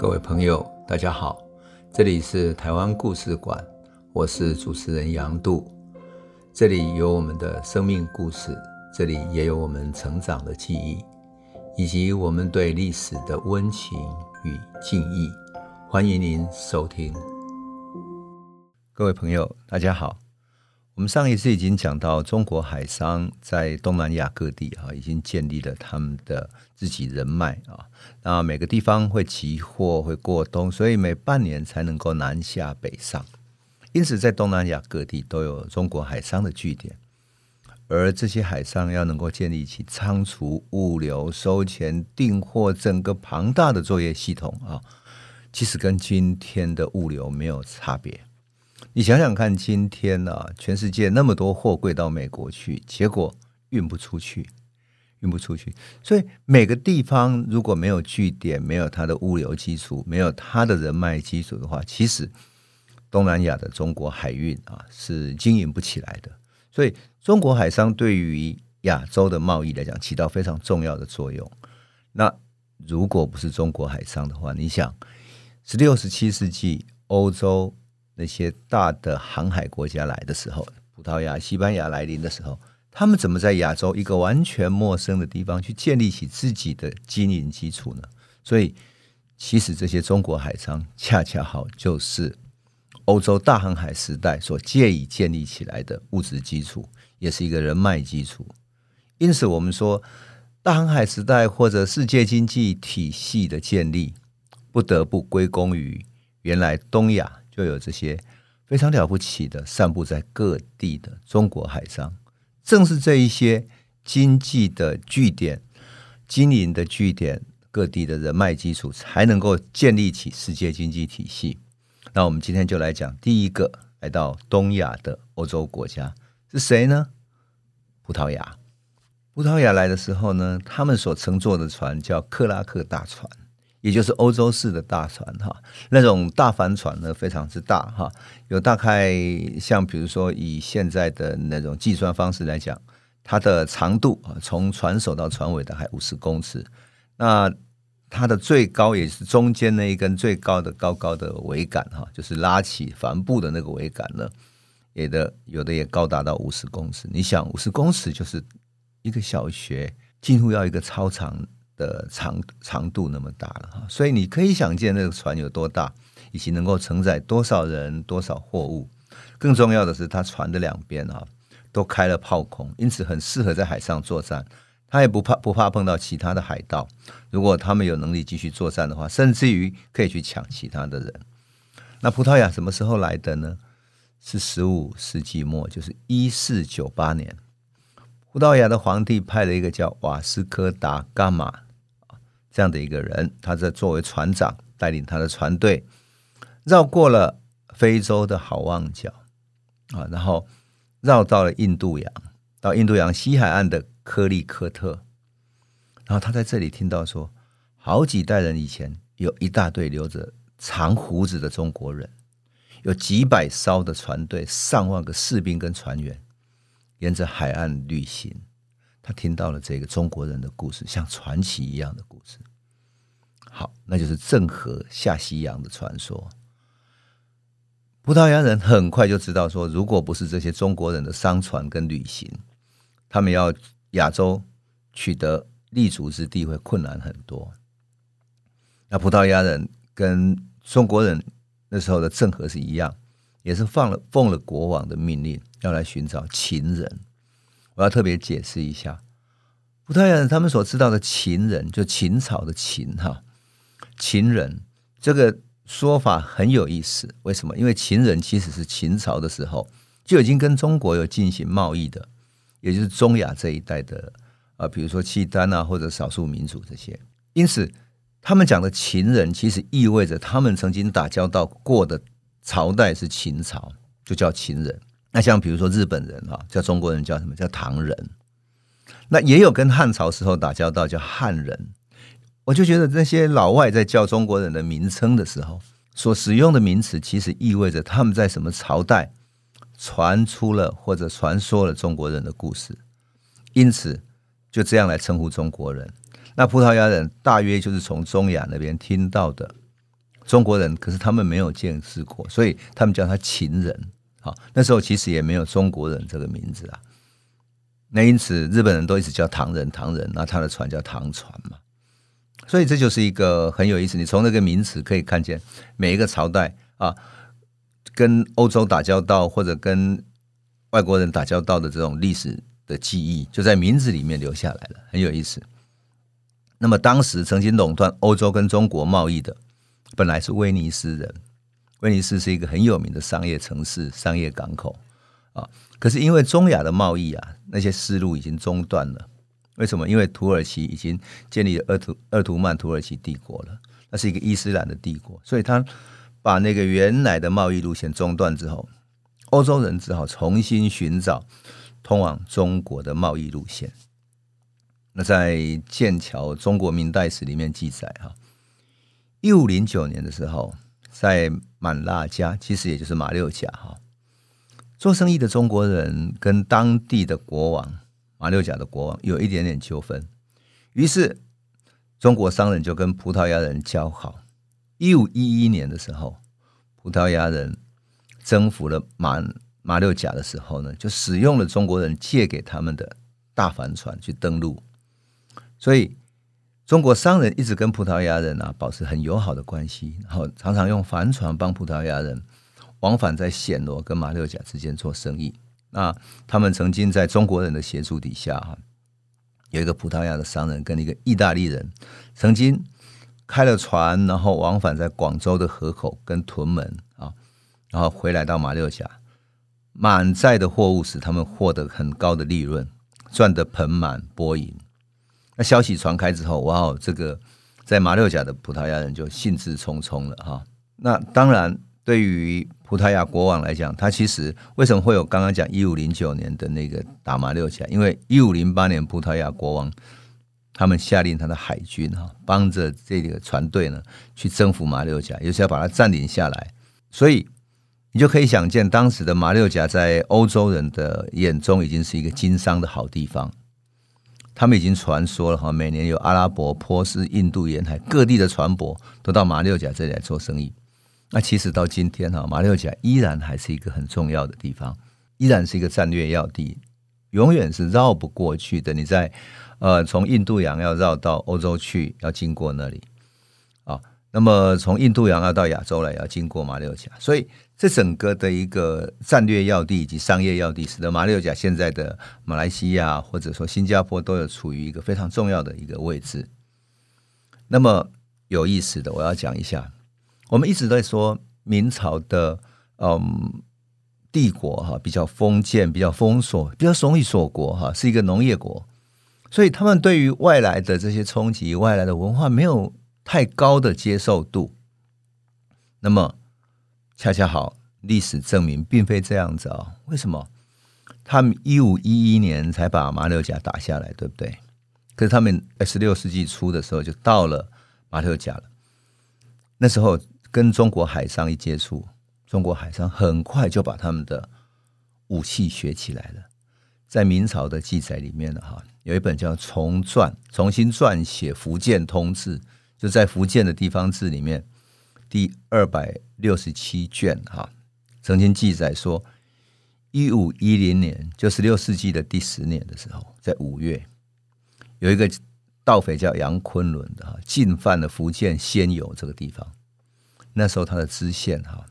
各位朋友，大家好，这里是台湾故事馆，我是主持人杨度，这里有我们的生命故事，这里也有我们成长的记忆，以及我们对历史的温情与敬意。欢迎您收听。各位朋友，大家好。我们上一次已经讲到，中国海商在东南亚各地啊，已经建立了他们的自己人脉啊。那每个地方会集货，会过冬，所以每半年才能够南下北上。因此，在东南亚各地都有中国海商的据点。而这些海商要能够建立起仓储、物流、收钱、订货整个庞大的作业系统啊，其实跟今天的物流没有差别。你想想看，今天呢、啊，全世界那么多货柜到美国去，结果运不出去，运不出去。所以每个地方如果没有据点，没有它的物流基础，没有它的人脉基础的话，其实东南亚的中国海运啊是经营不起来的。所以中国海商对于亚洲的贸易来讲，起到非常重要的作用。那如果不是中国海商的话，你想，十六、十七世纪欧洲。那些大的航海国家来的时候，葡萄牙、西班牙来临的时候，他们怎么在亚洲一个完全陌生的地方去建立起自己的经营基础呢？所以，其实这些中国海商恰恰好就是欧洲大航海时代所借以建立起来的物质基础，也是一个人脉基础。因此，我们说大航海时代或者世界经济体系的建立，不得不归功于原来东亚。就有这些非常了不起的散布在各地的中国海商，正是这一些经济的据点、经营的据点、各地的人脉基础，才能够建立起世界经济体系。那我们今天就来讲第一个来到东亚的欧洲国家是谁呢？葡萄牙。葡萄牙来的时候呢，他们所乘坐的船叫克拉克大船。也就是欧洲式的大船哈，那种大帆船呢，非常之大哈，有大概像比如说以现在的那种计算方式来讲，它的长度啊，从船首到船尾大概五十公尺，那它的最高也是中间那一根最高的高高的桅杆哈，就是拉起帆布的那个桅杆呢，有的有的也高达到五十公尺。你想五十公尺就是一个小学，几乎要一个操场。的长长度那么大了，所以你可以想见那个船有多大，以及能够承载多少人、多少货物。更重要的是，它船的两边啊都开了炮孔，因此很适合在海上作战。它也不怕不怕碰到其他的海盗。如果他们有能力继续作战的话，甚至于可以去抢其他的人。那葡萄牙什么时候来的呢？是十五世纪末，就是一四九八年，葡萄牙的皇帝派了一个叫瓦斯科达伽马。这样的一个人，他在作为船长，带领他的船队绕过了非洲的好望角啊，然后绕到了印度洋，到印度洋西海岸的科利科特，然后他在这里听到说，好几代人以前有一大队留着长胡子的中国人，有几百艘的船队，上万个士兵跟船员，沿着海岸旅行。听到了这个中国人的故事，像传奇一样的故事。好，那就是郑和下西洋的传说。葡萄牙人很快就知道说，如果不是这些中国人的商船跟旅行，他们要亚洲取得立足之地会困难很多。那葡萄牙人跟中国人那时候的郑和是一样，也是放了奉了国王的命令，要来寻找秦人。我要特别解释一下，葡萄牙人他们所知道的秦人，就秦朝的秦哈，秦人这个说法很有意思。为什么？因为秦人其实是秦朝的时候就已经跟中国有进行贸易的，也就是中亚这一带的啊，比如说契丹啊，或者少数民族这些。因此，他们讲的秦人，其实意味着他们曾经打交道过的朝代是秦朝，就叫秦人。那像比如说日本人哈，叫中国人叫什么？叫唐人。那也有跟汉朝时候打交道叫汉人。我就觉得那些老外在叫中国人的名称的时候，所使用的名词其实意味着他们在什么朝代传出了或者传说了中国人的故事，因此就这样来称呼中国人。那葡萄牙人大约就是从中亚那边听到的中国人，可是他们没有见识过，所以他们叫他秦人。好，那时候其实也没有中国人这个名字啊。那因此日本人都一直叫唐人，唐人，那他的船叫唐船嘛。所以这就是一个很有意思，你从那个名词可以看见每一个朝代啊，跟欧洲打交道或者跟外国人打交道的这种历史的记忆，就在名字里面留下来了，很有意思。那么当时曾经垄断欧洲跟中国贸易的，本来是威尼斯人。威尼斯是一个很有名的商业城市、商业港口啊。可是因为中亚的贸易啊，那些丝路已经中断了。为什么？因为土耳其已经建立了鄂图鄂图曼土耳其帝国了，那是一个伊斯兰的帝国，所以他把那个原来的贸易路线中断之后，欧洲人只好重新寻找通往中国的贸易路线。那在剑桥《中国明代史》里面记载，哈，一五零九年的时候，在满腊加，其实也就是马六甲，哈，做生意的中国人跟当地的国王马六甲的国王有一点点纠纷，于是中国商人就跟葡萄牙人交好。一五一一年的时候，葡萄牙人征服了马马六甲的时候呢，就使用了中国人借给他们的大帆船去登陆。所以，中国商人一直跟葡萄牙人啊保持很友好的关系，然后常常用帆船帮葡萄牙人往返在暹罗跟马六甲之间做生意。那他们曾经在中国人的协助底下，哈，有一个葡萄牙的商人跟一个意大利人曾经开了船，然后往返在广州的河口跟屯门啊，然后回来到马六甲，满载的货物使他们获得很高的利润，赚得盆满钵盈。那消息传开之后，哇哦，这个在马六甲的葡萄牙人就兴致冲冲了哈。那当然，对于葡萄牙国王来讲，他其实为什么会有刚刚讲一五零九年的那个打马六甲？因为一五零八年葡萄牙国王他们下令他的海军哈，帮着这个船队呢去征服马六甲，也就是要把它占领下来。所以你就可以想见，当时的马六甲在欧洲人的眼中已经是一个经商的好地方。他们已经传说了哈，每年有阿拉伯、波斯、印度沿海各地的船舶都到马六甲这里来做生意。那其实到今天哈，马六甲依然还是一个很重要的地方，依然是一个战略要地，永远是绕不过去的。你在呃，从印度洋要绕到欧洲去，要经过那里啊。那么从印度洋要到亚洲来，要经过马六甲，所以。这整个的一个战略要地以及商业要地，使得马六甲现在的马来西亚或者说新加坡都有处于一个非常重要的一个位置。那么有意思的，我要讲一下，我们一直在说明朝的嗯帝国哈比较封建、比较封锁、比较容易锁国哈，是一个农业国，所以他们对于外来的这些冲击、外来的文化没有太高的接受度。那么。恰恰好，历史证明并非这样子、哦！为什么？他们一五一一年才把马六甲打下来，对不对？可是他们十六世纪初的时候就到了马六甲了。那时候跟中国海商一接触，中国海商很快就把他们的武器学起来了。在明朝的记载里面呢，哈，有一本叫《重撰》，重新撰写福建通志，就在福建的地方志里面。第二百六十七卷，哈，曾经记载说，一五一零年，就十六世纪的第十年的时候，在五月，有一个盗匪叫杨昆仑的哈，进犯了福建仙游这个地方。那时候他的知县哈，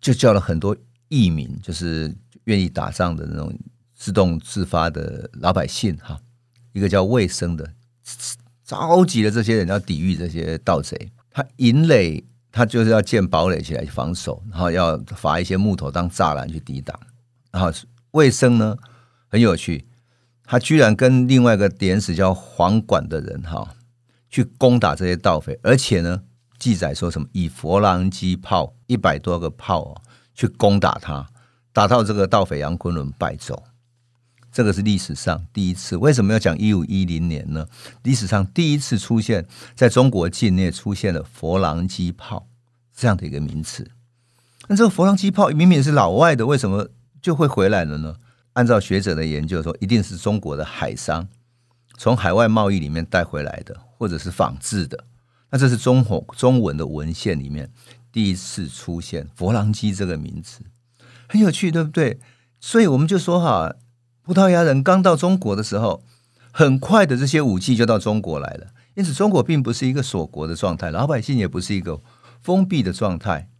就叫了很多义民，就是愿意打仗的那种自动自发的老百姓哈，一个叫魏生的，召集了这些人要抵御这些盗贼，他引垒。他就是要建堡垒起来防守，然后要伐一些木头当栅栏去抵挡。然后卫生呢很有趣，他居然跟另外一个典史叫黄管的人哈去攻打这些盗匪，而且呢记载说什么以佛郎机炮一百多个炮去攻打他，打到这个盗匪杨昆仑败走。这个是历史上第一次。为什么要讲一五一零年呢？历史上第一次出现在中国境内出现了佛郎机炮这样的一个名词。那这个佛郎机炮明明是老外的，为什么就会回来了呢？按照学者的研究说，一定是中国的海商从海外贸易里面带回来的，或者是仿制的。那这是中红中文的文献里面第一次出现“佛郎机”这个名词，很有趣，对不对？所以我们就说哈，葡萄牙人刚到中国的时候，很快的这些武器就到中国来了。因此，中国并不是一个锁国的状态，老百姓也不是一个封闭的状态。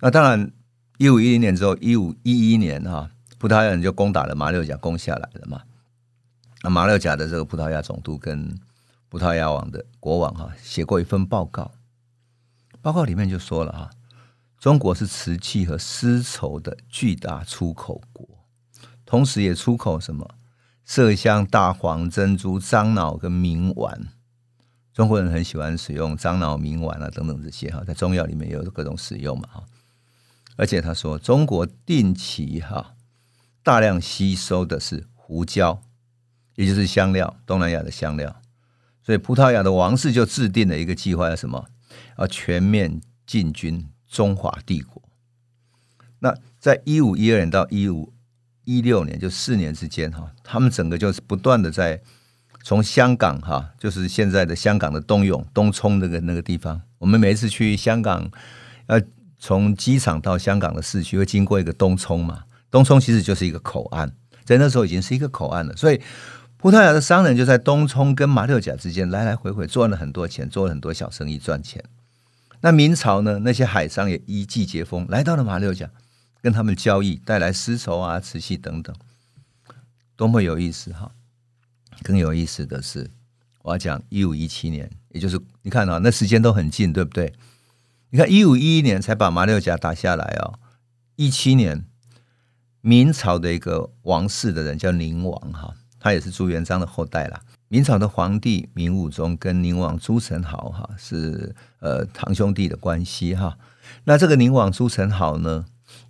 那当然，一五一零年之后，一五一一年哈，葡萄牙人就攻打了马六甲，攻下来了嘛。那马六甲的这个葡萄牙总督跟葡萄牙王的国王哈写过一份报告，报告里面就说了哈，中国是瓷器和丝绸的巨大出口国，同时也出口什么麝香、大黄、珍珠、樟脑跟铭玩。中国人很喜欢使用樟脑、铭玩啊等等这些哈，在中药里面有各种使用嘛哈。而且他说，中国定期哈大量吸收的是胡椒，也就是香料，东南亚的香料。所以葡萄牙的王室就制定了一个计划，要什么？要全面进军中华帝国。那在一五一二年到一五一六年，就四年之间哈，他们整个就是不断的在。从香港哈，就是现在的香港的东涌、东涌那个那个地方，我们每一次去香港，要从机场到香港的市区，会经过一个东涌嘛。东涌其实就是一个口岸，在那时候已经是一个口岸了。所以葡萄牙的商人就在东涌跟马六甲之间来来回回赚了很多钱，做了很多小生意赚钱。那明朝呢，那些海商也依季节风来到了马六甲，跟他们交易，带来丝绸啊、瓷器等等，多么有意思哈！更有意思的是，我要讲一五一七年，也就是你看啊，那时间都很近，对不对？你看一五一一年才把马六甲打下来哦，一七年，明朝的一个王室的人叫宁王哈，他也是朱元璋的后代啦。明朝的皇帝明武宗跟宁王朱宸濠哈是呃堂兄弟的关系哈。那这个宁王朱宸濠呢，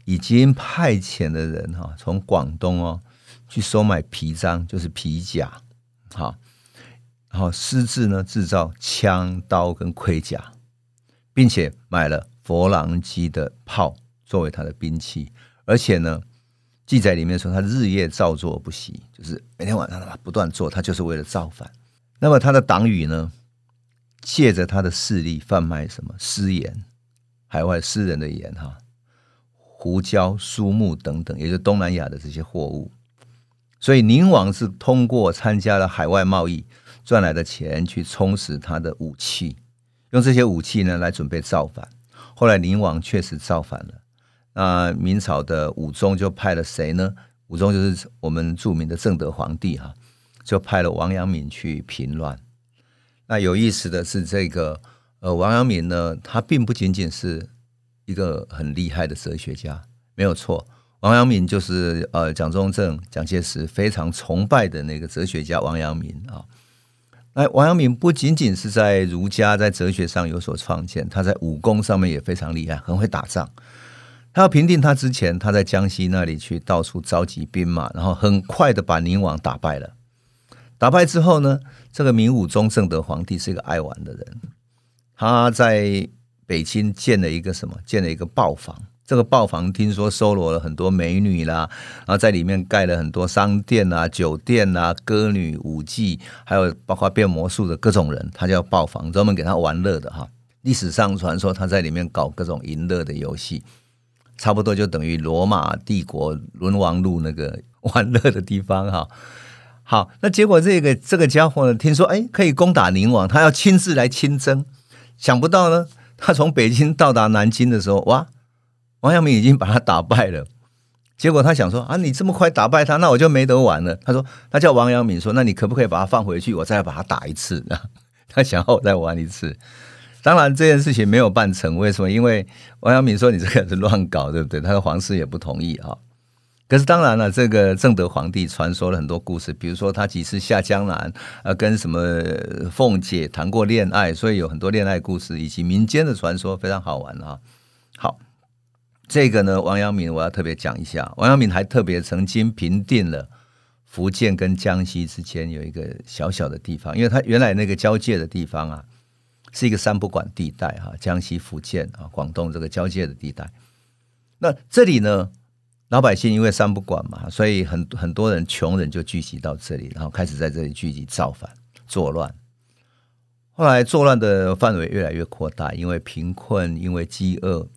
已经派遣的人哈，从广东哦去收买皮张，就是皮甲。好，然后私自呢制造枪刀跟盔甲，并且买了佛朗机的炮作为他的兵器，而且呢，记载里面说他日夜照做不息，就是每天晚上他不断做，他就是为了造反。那么他的党羽呢，借着他的势力贩卖什么私盐，海外私人的盐哈，胡椒、苏木等等，也就是东南亚的这些货物。所以宁王是通过参加了海外贸易赚来的钱去充实他的武器，用这些武器呢来准备造反。后来宁王确实造反了，那明朝的武宗就派了谁呢？武宗就是我们著名的正德皇帝哈，就派了王阳明去平乱。那有意思的是，这个呃王阳明呢，他并不仅仅是一个很厉害的哲学家，没有错。王阳明就是呃蒋中正、蒋介石非常崇拜的那个哲学家王阳明啊。那王阳明不仅仅是在儒家在哲学上有所创建，他在武功上面也非常厉害，很会打仗。他要平定他之前，他在江西那里去到处召集兵马，然后很快的把宁王打败了。打败之后呢，这个明武宗正德皇帝是一个爱玩的人，他在北京建了一个什么？建了一个豹房。这个豹房听说收罗了很多美女啦，然后在里面盖了很多商店啊、酒店啊、歌女、舞妓，还有包括变魔术的各种人，他叫豹房，专门给他玩乐的哈。历史上传说他在里面搞各种淫乐的游戏，差不多就等于罗马帝国沦亡路那个 玩乐的地方哈。好，那结果这个这个家伙呢，听说哎可以攻打宁王，他要亲自来亲征，想不到呢，他从北京到达南京的时候，哇！王阳明已经把他打败了，结果他想说啊，你这么快打败他，那我就没得玩了。他说，他叫王阳明说，那你可不可以把他放回去，我再把他打一次？他想要我再玩一次。当然这件事情没有办成，为什么？因为王阳明说你这个是乱搞，对不对？他的皇室也不同意啊。可是当然了，这个正德皇帝传说了很多故事，比如说他几次下江南啊，跟什么凤姐谈过恋爱，所以有很多恋爱故事以及民间的传说，非常好玩啊。好。这个呢，王阳明我要特别讲一下。王阳明还特别曾经平定了福建跟江西之间有一个小小的地方，因为他原来那个交界的地方啊，是一个三不管地带哈，江西、福建啊、广东这个交界的地带。那这里呢，老百姓因为三不管嘛，所以很很多人穷人就聚集到这里，然后开始在这里聚集造反作乱。后来作乱的范围越来越扩大，因为贫困，因为饥饿，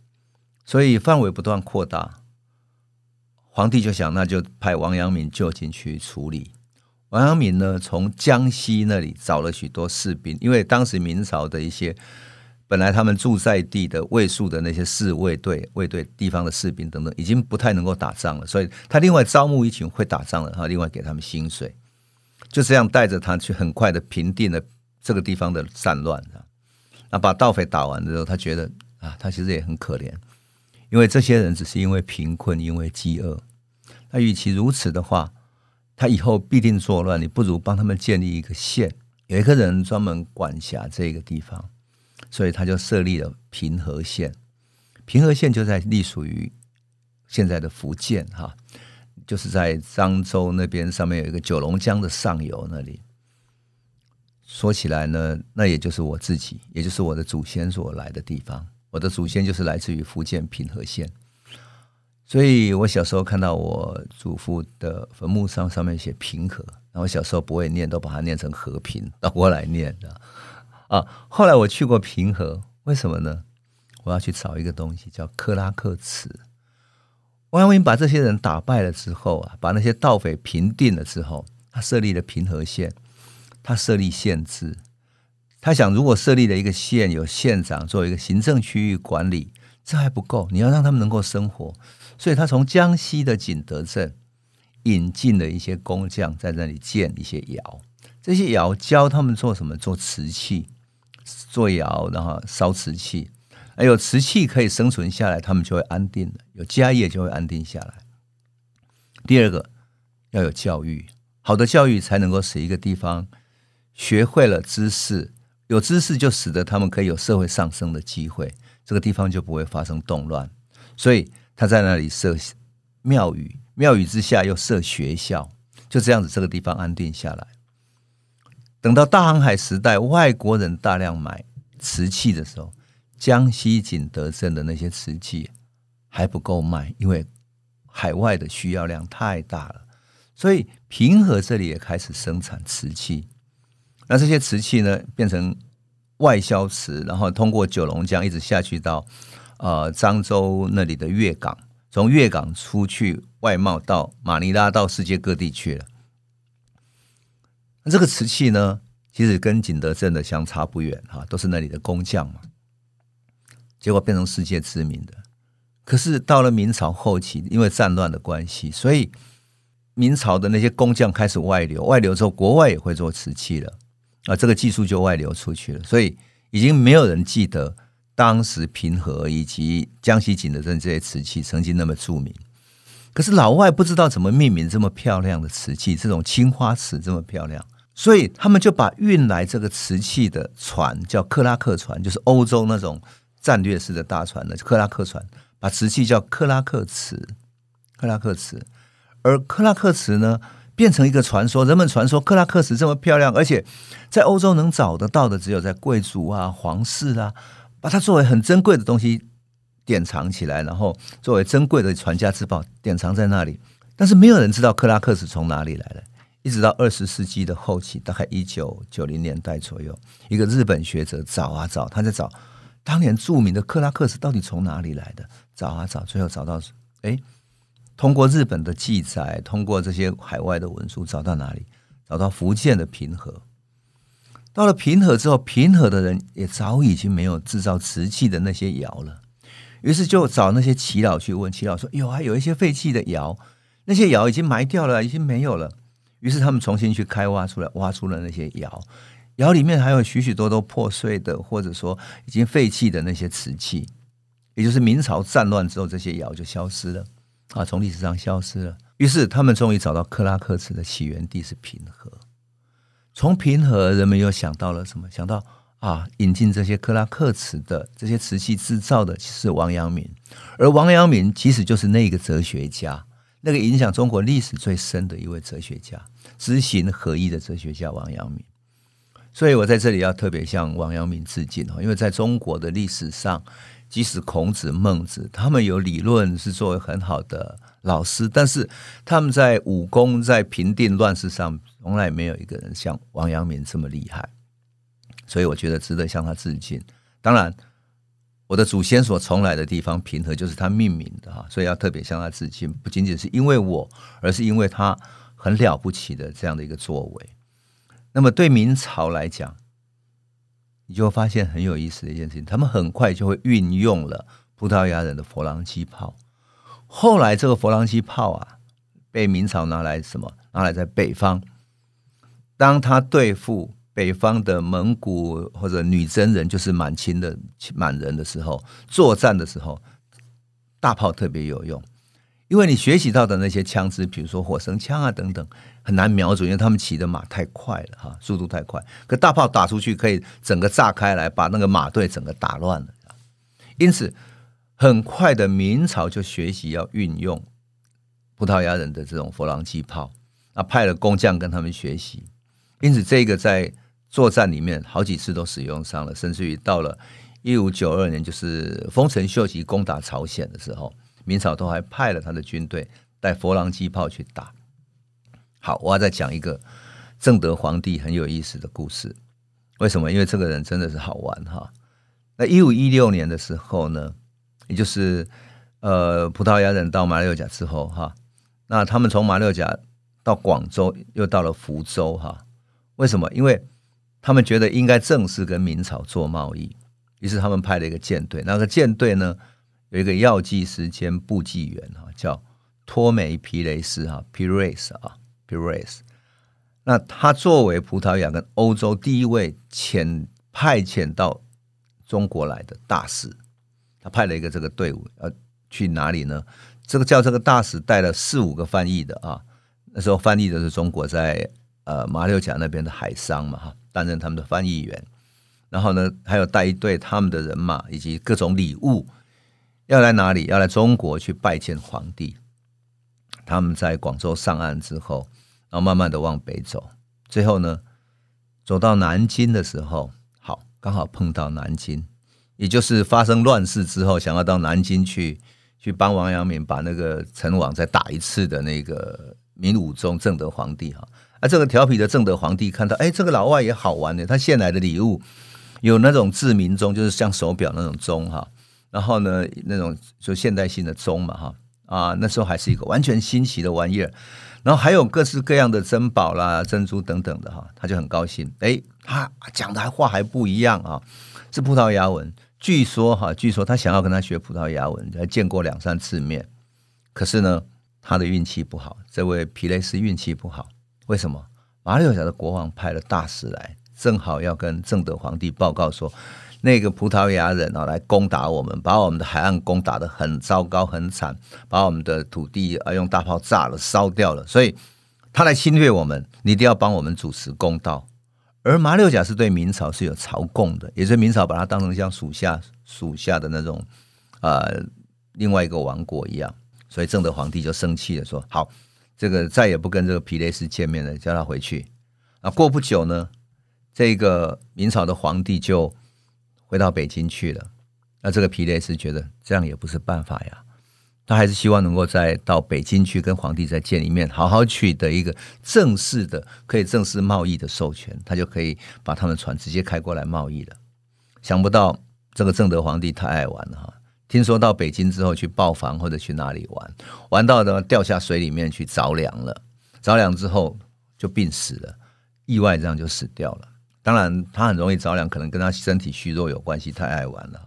所以范围不断扩大。皇帝就想，那就派王阳明就近去处理。王阳明呢，从江西那里找了许多士兵，因为当时明朝的一些本来他们驻在地的卫戍的那些侍卫队、卫队地方的士兵等等，已经不太能够打仗了，所以他另外招募一群会打仗的，然后另外给他们薪水，就这样带着他去，很快的平定了这个地方的战乱。那把盗匪打完之后，他觉得啊，他其实也很可怜。因为这些人只是因为贫困，因为饥饿。那与其如此的话，他以后必定作乱。你不如帮他们建立一个县，有一个人专门管辖这个地方，所以他就设立了平和县。平和县就在隶属于现在的福建，哈，就是在漳州那边，上面有一个九龙江的上游那里。说起来呢，那也就是我自己，也就是我的祖先所来的地方。我的祖先就是来自于福建平和县，所以我小时候看到我祖父的坟墓上上面写平和，然后小时候不会念，都把它念成和平，倒过来念的啊。后来我去过平和，为什么呢？我要去找一个东西叫克拉克池。王阳明把这些人打败了之后啊，把那些盗匪平定了之后，他设立了平和县，他设立县制。他想，如果设立了一个县，有县长做一个行政区域管理，这还不够，你要让他们能够生活。所以他从江西的景德镇引进了一些工匠，在那里建一些窑。这些窑教他们做什么？做瓷器，做窑，然后烧瓷器。哎有瓷器可以生存下来，他们就会安定了，有家业就会安定下来。第二个，要有教育，好的教育才能够使一个地方学会了知识。有知识就使得他们可以有社会上升的机会，这个地方就不会发生动乱。所以他在那里设庙宇，庙宇之下又设学校，就这样子，这个地方安定下来。等到大航海时代，外国人大量买瓷器的时候，江西景德镇的那些瓷器还不够卖，因为海外的需要量太大了。所以平和这里也开始生产瓷器。那这些瓷器呢，变成外销瓷，然后通过九龙江一直下去到呃漳州那里的粤港，从粤港出去外贸到马尼拉，到世界各地去了。那这个瓷器呢，其实跟景德镇的相差不远哈，都是那里的工匠嘛。结果变成世界知名的。可是到了明朝后期，因为战乱的关系，所以明朝的那些工匠开始外流，外流之后，国外也会做瓷器了。啊，这个技术就外流出去了，所以已经没有人记得当时平和以及江西景德镇这些瓷器曾经那么著名。可是老外不知道怎么命名这么漂亮的瓷器，这种青花瓷这么漂亮，所以他们就把运来这个瓷器的船叫克拉克船，就是欧洲那种战略式的大船的克拉克船，把瓷器叫克拉克瓷，克拉克瓷，而克拉克瓷呢，变成一个传说，人们传说克拉克瓷这么漂亮，而且在欧洲能找得到的只有在贵族啊、皇室啊，把它作为很珍贵的东西典藏起来，然后作为珍贵的传家之宝典藏在那里。但是没有人知道克拉克瓷从哪里来的，一直到二十世纪的后期，大概一九九零年代左右，一个日本学者找啊找，他在找当年著名的克拉克瓷到底从哪里来的，找啊找，最后找到，哎。通过日本的记载，通过这些海外的文书，找到哪里？找到福建的平和。到了平和之后，平和的人也早已经没有制造瓷器的那些窑了。于是就找那些耆老去问，耆老说：“有啊，有一些废弃的窑，那些窑已经埋掉了，已经没有了。”于是他们重新去开挖出来，挖出了那些窑，窑里面还有许许多多破碎的，或者说已经废弃的那些瓷器。也就是明朝战乱之后，这些窑就消失了。啊，从历史上消失了。于是他们终于找到克拉克瓷的起源地是平和。从平和，人们又想到了什么？想到啊，引进这些克拉克瓷的这些瓷器制造的是王阳明，而王阳明其实就是那个哲学家，那个影响中国历史最深的一位哲学家，知行合一的哲学家王阳明。所以我在这里要特别向王阳明致敬哦，因为在中国的历史上。即使孔子、孟子，他们有理论是作为很好的老师，但是他们在武功、在平定乱世上，从来没有一个人像王阳明这么厉害。所以我觉得值得向他致敬。当然，我的祖先所从来的地方平和就是他命名的哈，所以要特别向他致敬，不仅仅是因为我，而是因为他很了不起的这样的一个作为。那么对明朝来讲，你就会发现很有意思的一件事情，他们很快就会运用了葡萄牙人的佛朗机炮。后来这个佛朗机炮啊，被明朝拿来什么？拿来在北方，当他对付北方的蒙古或者女真人，就是满清的满人的时候，作战的时候，大炮特别有用。因为你学习到的那些枪支，比如说火绳枪啊等等，很难瞄准，因为他们骑的马太快了哈，速度太快。可大炮打出去，可以整个炸开来，把那个马队整个打乱了。因此，很快的明朝就学习要运用葡萄牙人的这种佛朗机炮，啊，派了工匠跟他们学习。因此，这个在作战里面好几次都使用上了，甚至于到了一五九二年，就是丰臣秀吉攻打朝鲜的时候。明朝都还派了他的军队带佛郎机炮去打。好，我要再讲一个正德皇帝很有意思的故事。为什么？因为这个人真的是好玩哈。那一五一六年的时候呢，也就是呃葡萄牙人到马六甲之后哈，那他们从马六甲到广州，又到了福州哈。为什么？因为他们觉得应该正式跟明朝做贸易，于是他们派了一个舰队。那个舰队呢，有一个药剂师兼部记员哈，叫托梅皮雷斯哈，Pires 啊，Pires。那他作为葡萄牙跟欧洲第一位遣派遣到中国来的大使，他派了一个这个队伍，要去哪里呢？这个叫这个大使带了四五个翻译的啊，那时候翻译的是中国在呃马六甲那边的海商嘛哈，担任他们的翻译员。然后呢，还有带一队他们的人马以及各种礼物。要来哪里？要来中国去拜见皇帝。他们在广州上岸之后，然后慢慢的往北走，最后呢，走到南京的时候，好，刚好碰到南京，也就是发生乱世之后，想要到南京去去帮王阳明把那个陈王再打一次的那个明武宗正德皇帝哈。啊，这个调皮的正德皇帝看到，哎，这个老外也好玩呢，他献来的礼物有那种制明钟，就是像手表那种钟哈。然后呢，那种就现代性的钟嘛，哈啊，那时候还是一个完全新奇的玩意儿。然后还有各式各样的珍宝啦、珍珠等等的哈，他就很高兴。诶，他讲的话还不一样啊，是葡萄牙文。据说哈，据说他想要跟他学葡萄牙文，还见过两三次面。可是呢，他的运气不好，这位皮雷斯运气不好。为什么？马六甲的国王派了大使来，正好要跟正德皇帝报告说。那个葡萄牙人啊，来攻打我们，把我们的海岸攻打得很糟糕、很惨，把我们的土地啊用大炮炸了、烧掉了。所以他来侵略我们，你一定要帮我们主持公道。而马六甲是对明朝是有朝贡的，也是明朝把它当成像属下、属下的那种啊、呃、另外一个王国一样。所以正德皇帝就生气了，说：“好，这个再也不跟这个皮雷斯见面了，叫他回去。”啊，过不久呢，这个明朝的皇帝就。回到北京去了，那这个皮雷斯觉得这样也不是办法呀，他还是希望能够再到北京去跟皇帝再见一面，好好取得一个正式的可以正式贸易的授权，他就可以把他们船直接开过来贸易了。想不到这个正德皇帝太爱玩了哈，听说到北京之后去豹房或者去哪里玩，玩到的掉下水里面去着凉了，着凉之后就病死了，意外这样就死掉了。当然，他很容易着凉，可能跟他身体虚弱有关系，太爱玩了。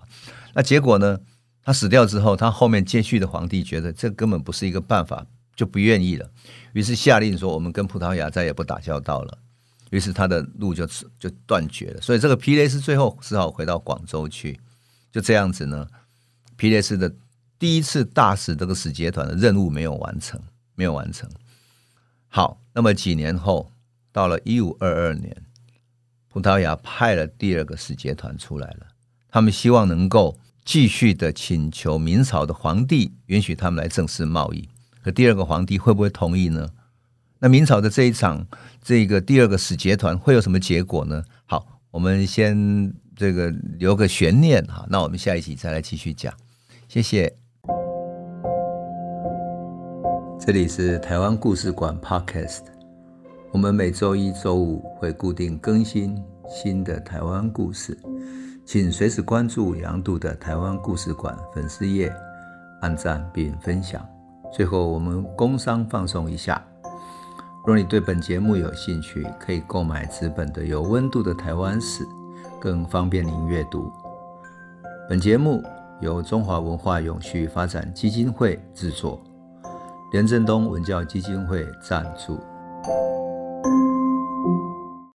那结果呢？他死掉之后，他后面接续的皇帝觉得这根本不是一个办法，就不愿意了。于是下令说：“我们跟葡萄牙再也不打交道了。”于是他的路就就断绝了。所以这个皮雷斯最后只好回到广州去。就这样子呢，皮雷斯的第一次大使这个使节团的任务没有完成，没有完成。好，那么几年后，到了一五二二年。葡萄牙派了第二个使节团出来了，他们希望能够继续的请求明朝的皇帝允许他们来正式贸易。可第二个皇帝会不会同意呢？那明朝的这一场这个第二个使节团会有什么结果呢？好，我们先这个留个悬念哈，那我们下一集再来继续讲。谢谢。这里是台湾故事馆 Podcast。我们每周一、周五会固定更新新的台湾故事，请随时关注杨度的台湾故事馆粉丝页，按赞并分享。最后，我们工商放送一下。若你对本节目有兴趣，可以购买纸本的《有温度的台湾史》，更方便您阅读。本节目由中华文化永续发展基金会制作，连振东文教基金会赞助。